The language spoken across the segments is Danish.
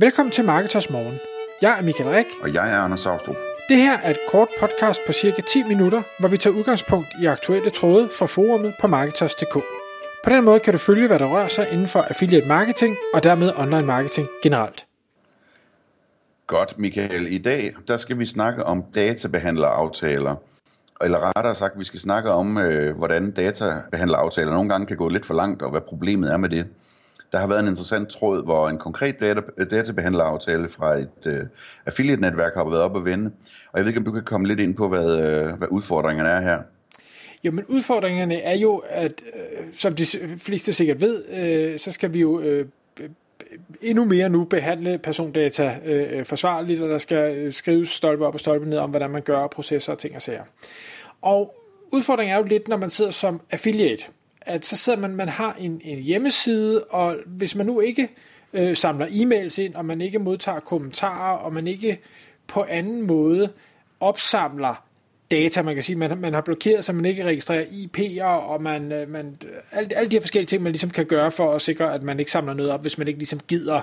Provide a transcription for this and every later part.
Velkommen til Marketers Morgen. Jeg er Michael Rik. Og jeg er Anders Saustrup. Det her er et kort podcast på cirka 10 minutter, hvor vi tager udgangspunkt i aktuelle tråde fra forumet på Marketers.dk. På den måde kan du følge, hvad der rører sig inden for affiliate marketing og dermed online marketing generelt. Godt, Michael. I dag der skal vi snakke om databehandleraftaler. Eller rettere sagt, vi skal snakke om, øh, hvordan databehandleraftaler nogle gange kan gå lidt for langt, og hvad problemet er med det. Der har været en interessant tråd, hvor en konkret data, databehandleraftale fra et uh, affiliate-netværk har været op at vende. Og jeg ved ikke, om du kan komme lidt ind på, hvad, uh, hvad udfordringerne er her. Jo, men udfordringerne er jo, at øh, som de fleste sikkert ved, øh, så skal vi jo øh, endnu mere nu behandle persondata øh, forsvarligt, og der skal øh, skrives stolpe op og stolpe ned om, hvordan man gør processer og ting og sager. Og udfordringen er jo lidt, når man sidder som affiliate, at så sidder man, man har en, en hjemmeside, og hvis man nu ikke øh, samler e-mails ind, og man ikke modtager kommentarer, og man ikke på anden måde opsamler data, man kan sige, man, man har blokeret, så man ikke registrerer IP'er, og man, øh, man, alle, alle de her forskellige ting, man ligesom kan gøre for at sikre, at man ikke samler noget op, hvis man ikke ligesom gider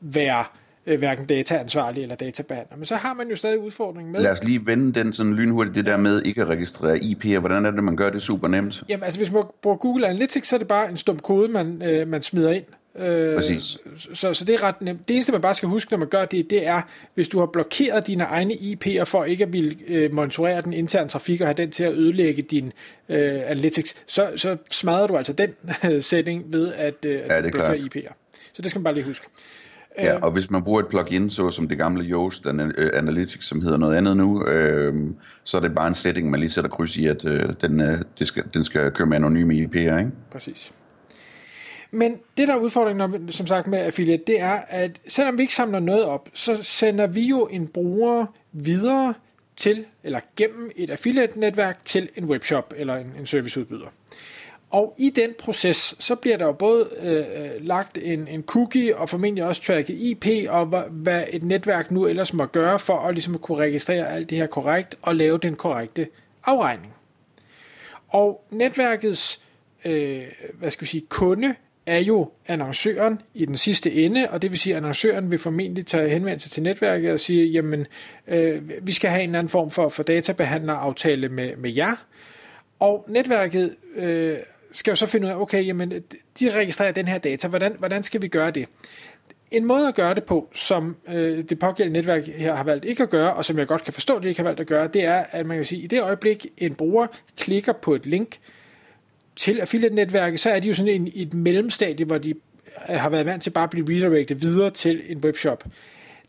være øh, hverken dataansvarlig eller databehandler. Men så har man jo stadig udfordringen med... Lad os lige vende den sådan lynhurtigt, det der med ikke at registrere IP'er. Hvordan er det, man gør det super nemt? Jamen altså, hvis man bruger Google Analytics, så er det bare en stum kode, man, øh, man smider ind. Øh, Præcis. Så, så det er ret nemt. Det eneste, man bare skal huske, når man gør det, det er, hvis du har blokeret dine egne IP'er for ikke at ville øh, monitorere den interne trafik og have den til at ødelægge din øh, analytics, så, så smadrer du altså den øh, setting ved at, øh, at ja, du blokerer IP'er. Så det skal man bare lige huske. Ja, og hvis man bruger et plugin, så som det gamle Yoast øh, Analytics, som hedder noget andet nu, øh, så er det bare en setting, man lige sætter kryds i, at øh, den, øh, det skal, den skal køre med anonyme IP'er, ikke? Præcis. Men det der er udfordringen, som sagt med affiliate, det er, at selvom vi ikke samler noget op, så sender vi jo en bruger videre til, eller gennem et affiliate-netværk til en webshop eller en, en serviceudbyder. Og i den proces, så bliver der jo både øh, øh lagt en, en cookie, og formentlig også tracket IP, og hvad, hvad et netværk nu ellers må gøre, for at ligesom kunne registrere alt det her korrekt, og lave den korrekte afregning. Og netværkets øh, hvad skal vi sige, kunde er jo annoncøren i den sidste ende, og det vil sige, at annoncøren vil formentlig tage henvendelse til netværket og sige, jamen, øh, vi skal have en eller anden form for, for databehandleraftale med, med jer, og netværket øh, skal jo så finde ud af, okay, jamen, de registrerer den her data, hvordan, hvordan skal vi gøre det? En måde at gøre det på, som øh, det pågældende netværk her har valgt ikke at gøre, og som jeg godt kan forstå, at de ikke har valgt at gøre, det er, at man kan sige, at i det øjeblik, en bruger klikker på et link, til affiliate-netværket, så er de jo sådan en, et mellemstadie, hvor de øh, har været vant til bare at blive redirected videre til en webshop.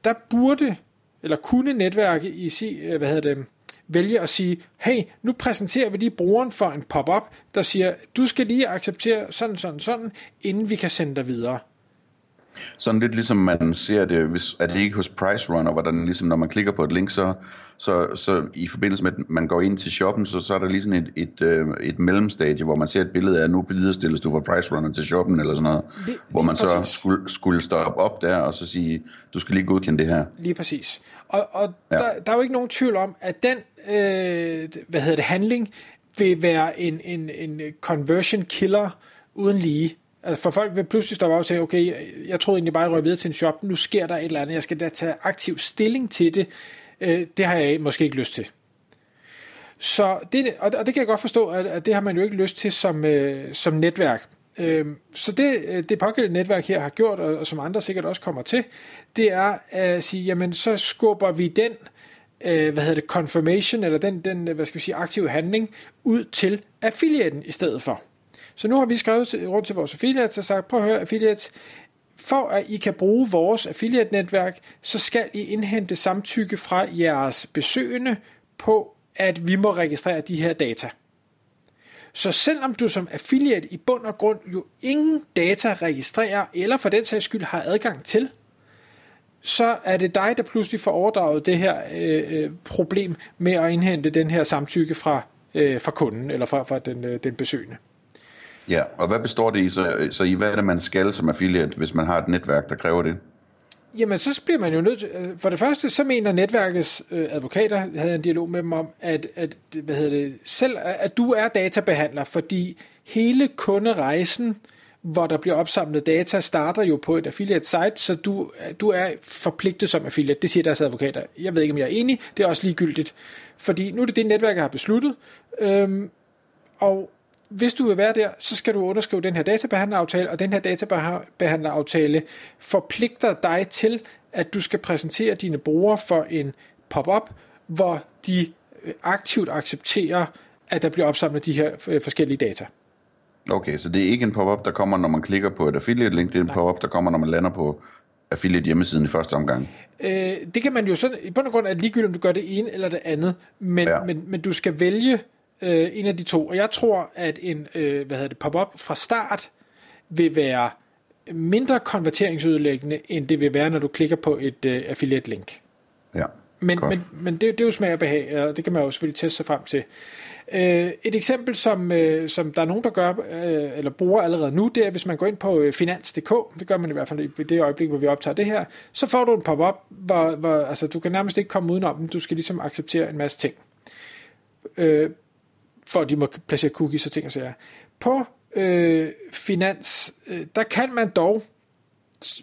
Der burde, eller kunne netværket i øh, hvad hedder det, vælge at sige, hey, nu præsenterer vi lige brugeren for en pop-up, der siger, du skal lige acceptere sådan, sådan, sådan, inden vi kan sende dig videre. Sådan lidt ligesom man ser det, hvis, er det ikke hos Price Runner, hvor der ligesom, når man klikker på et link, så, så, så i forbindelse med, at man går ind til shoppen, så, så er der lige sådan et, et, øh, et mellemstadie, hvor man ser et billede af, nu stilles du fra Price Runner til shoppen, eller sådan noget, lige, hvor man lige så skulle, skulle stoppe op der, og så sige, du skal lige godkende det her. Lige præcis. Og, og ja. der, der er jo ikke nogen tvivl om, at den, øh, hvad hedder det, handling, vil være en, en, en conversion killer uden lige. Altså for folk vil pludselig stoppe op og sige, okay, jeg troede egentlig bare, at jeg røg videre til en shop, nu sker der et eller andet, jeg skal da tage aktiv stilling til det, øh, det har jeg måske ikke lyst til. Så det, og det kan jeg godt forstå, at, at det har man jo ikke lyst til som, øh, som netværk. Øh, så det, øh, det pågældende netværk her har gjort, og, og som andre sikkert også kommer til, det er at sige, jamen så skubber vi den, øh, hvad hedder det, confirmation, eller den, den hvad skal vi sige, aktive handling, ud til affiliaten i stedet for. Så nu har vi skrevet rundt til vores affiliates og sagt, prøv at høre affiliates, for at I kan bruge vores affiliate-netværk, så skal I indhente samtykke fra jeres besøgende på, at vi må registrere de her data. Så selvom du som affiliate i bund og grund jo ingen data registrerer, eller for den sags skyld har adgang til, så er det dig, der pludselig får overdraget det her øh, øh problem med at indhente den her samtykke fra, øh, fra kunden, eller fra, fra den, øh, den besøgende. Ja, og hvad består det i så, så i, hvad er det, man skal som affiliate, hvis man har et netværk, der kræver det? Jamen, så bliver man jo nødt til... Øh, for det første, så mener netværkets øh, advokater, havde en dialog med dem om, at, at, hvad hedder det, selv, at du er databehandler, fordi hele kunderejsen hvor der bliver opsamlet data, starter jo på et affiliate site, så du, du er forpligtet som affiliate. Det siger deres advokater. Jeg ved ikke, om jeg er enig. Det er også ligegyldigt. Fordi nu er det det netværk, har besluttet. Øhm, og hvis du vil være der, så skal du underskrive den her databehandleraftale, og den her databehandleraftale forpligter dig til, at du skal præsentere dine brugere for en pop-up, hvor de øh, aktivt accepterer, at der bliver opsamlet de her øh, forskellige data. Okay, så det er ikke en pop-up, der kommer, når man klikker på et affiliate link, det er en pop-up, der kommer, når man lander på affiliate hjemmesiden i første omgang? Øh, det kan man jo sådan, i bund og grund er ligegyldigt, om du gør det ene eller det andet, men, ja. men, men du skal vælge øh, en af de to, og jeg tror, at en øh, hvad hedder det, pop-up fra start vil være mindre konverteringsødelæggende, end det vil være, når du klikker på et øh, affiliate link. Ja. Men, men, men det, det er jo smag og behag, og det kan man jo selvfølgelig teste sig frem til. Øh, et eksempel, som, øh, som der er nogen, der gør, øh, eller bruger allerede nu, det er, hvis man går ind på øh, finans.dk, det gør man i hvert fald i det øjeblik, hvor vi optager det her, så får du en pop-up, hvor, hvor altså, du kan nærmest ikke komme udenom den, du skal ligesom acceptere en masse ting. Øh, for at de må placere cookies og ting og sager. På øh, finans, øh, der kan man dog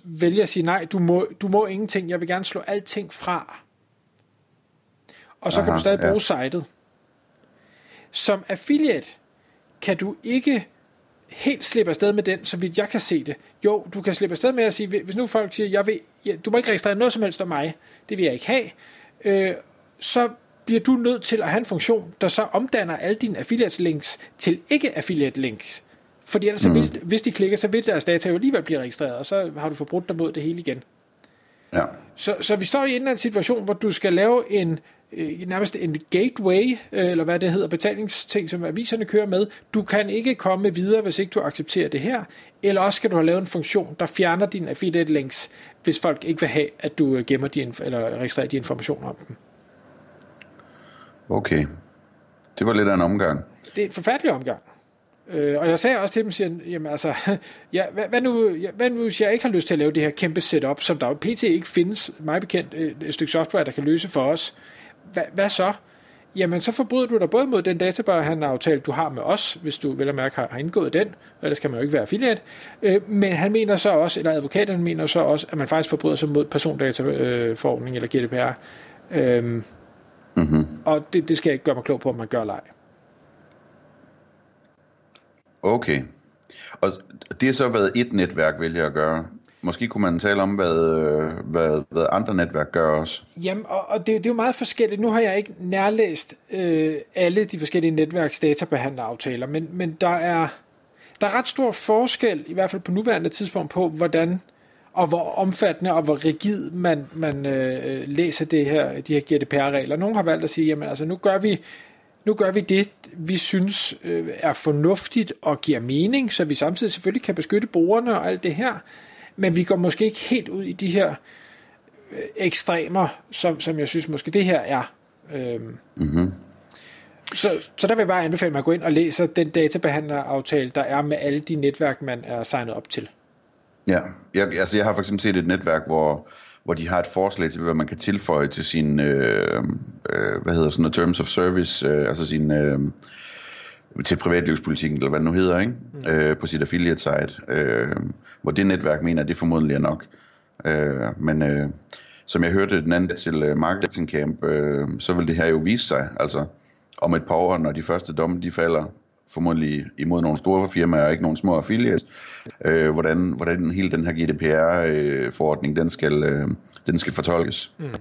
vælge at sige, nej, du må, du må ingenting, jeg vil gerne slå alting fra. Og så Aha, kan du stadig bruge ja. sitet. Som affiliate kan du ikke helt slippe afsted med den, så vidt jeg kan se det. Jo, du kan slippe afsted med at sige, hvis nu folk siger, jeg vil, ja, du må ikke registrere noget som helst om mig, det vil jeg ikke have, øh, så bliver du nødt til at have en funktion, der så omdanner alle dine affiliate links til ikke affiliate links. Fordi ellers, mm. så vil, hvis de klikker, så vil deres data jo alligevel blive registreret, og så har du forbrudt dig mod det hele igen. Ja. Så, så vi står i en situation, hvor du skal lave en øh, nærmest en gateway, øh, eller hvad det hedder, betalingsting, som aviserne kører med. Du kan ikke komme videre, hvis ikke du accepterer det her, eller også skal du have lavet en funktion, der fjerner dine affiliate links, hvis folk ikke vil have, at du gemmer de, eller registrerer de informationer om dem. Okay. Det var lidt af en omgang. Det er en forfærdelig omgang. Øh, og jeg sagde også til dem, siger, jamen altså, ja, hvad, hvad, nu, ja, hvad nu, hvis jeg ikke har lyst til at lave det her kæmpe setup, som der jo pt. ikke findes, mig bekendt, øh, et, stykke software, der kan løse for os. Hva, hvad så? Jamen, så forbryder du dig både mod den databehandler-aftale, du har med os, hvis du vel og mærke har, har indgået den, og ellers kan man jo ikke være affiliate. Øh, men han mener så også, eller advokaterne mener så også, at man faktisk forbryder sig mod persondataforordningen eller GDPR. Øh, Mm-hmm. Og det, det skal jeg ikke gøre mig klog på, om man gør leg. Okay. Og det har så været et netværk, vælger at gøre. Måske kunne man tale om, hvad, hvad, hvad andre netværk gør også. Jamen, og, og det, det er jo meget forskelligt. Nu har jeg ikke nærlæst øh, alle de forskellige netværks databehandleraftaler, men, men der, er, der er ret stor forskel, i hvert fald på nuværende tidspunkt, på hvordan og hvor omfattende og hvor rigid man, man øh, læser det her, de her GDPR-regler. Nogle har valgt at sige, jamen altså nu gør vi, nu gør vi det, vi synes øh, er fornuftigt og giver mening, så vi samtidig selvfølgelig kan beskytte brugerne og alt det her, men vi går måske ikke helt ud i de her øh, ekstremer, som, som jeg synes måske det her er. Øh, mm-hmm. Så, så der vil jeg bare anbefale mig at gå ind og læse den databehandleraftale, der er med alle de netværk, man er signet op til. Ja, jeg, altså jeg har for eksempel set et netværk, hvor, hvor de har et forslag til, hvad man kan tilføje til sin, øh, øh, hvad hedder sådan noget, terms of service, øh, altså sin, øh, til privatlivspolitikken, eller hvad det nu hedder, ikke? Mm. Øh, på sit affiliate site, øh, hvor det netværk mener, at det formodentlig er nok. Øh, men øh, som jeg hørte den anden til uh, Marketing Camp, øh, så vil det her jo vise sig, altså om et par år, når de første domme de falder, formodentlig imod nogle store firmaer og ikke nogle små affiliates, øh, hvordan, hvordan hele den her GDPR-forordning, øh, den skal, øh, den skal fortolkes. Mm.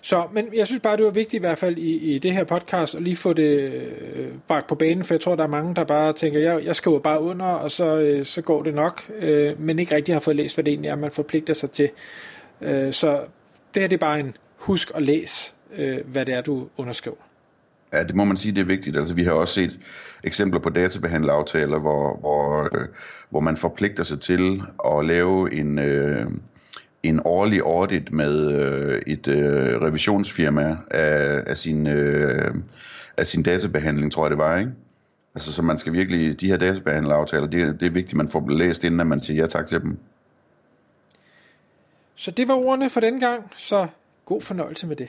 Så, men jeg synes bare, det var vigtigt i hvert fald i, i det her podcast at lige få det øh, bragt på banen, for jeg tror, der er mange, der bare tænker, jeg, jeg skriver bare under, og så, øh, så går det nok, øh, men ikke rigtig har fået læst, hvad det egentlig er, man forpligter sig til. Øh, så det her det er bare en husk at læse, øh, hvad det er, du underskriver. Ja, det må man sige, det er vigtigt. Altså, vi har også set eksempler på databehandleraftaler, hvor, hvor, øh, hvor man forpligter sig til at lave en, øh, en årlig audit med øh, et øh, revisionsfirma af, af, sin, øh, af sin databehandling, tror jeg det var, ikke? Altså, så man skal virkelig, de her databehandleraftaler, det, det er vigtigt, at man får læst, inden at man siger ja tak til dem. Så det var ordene for den gang, så god fornøjelse med det.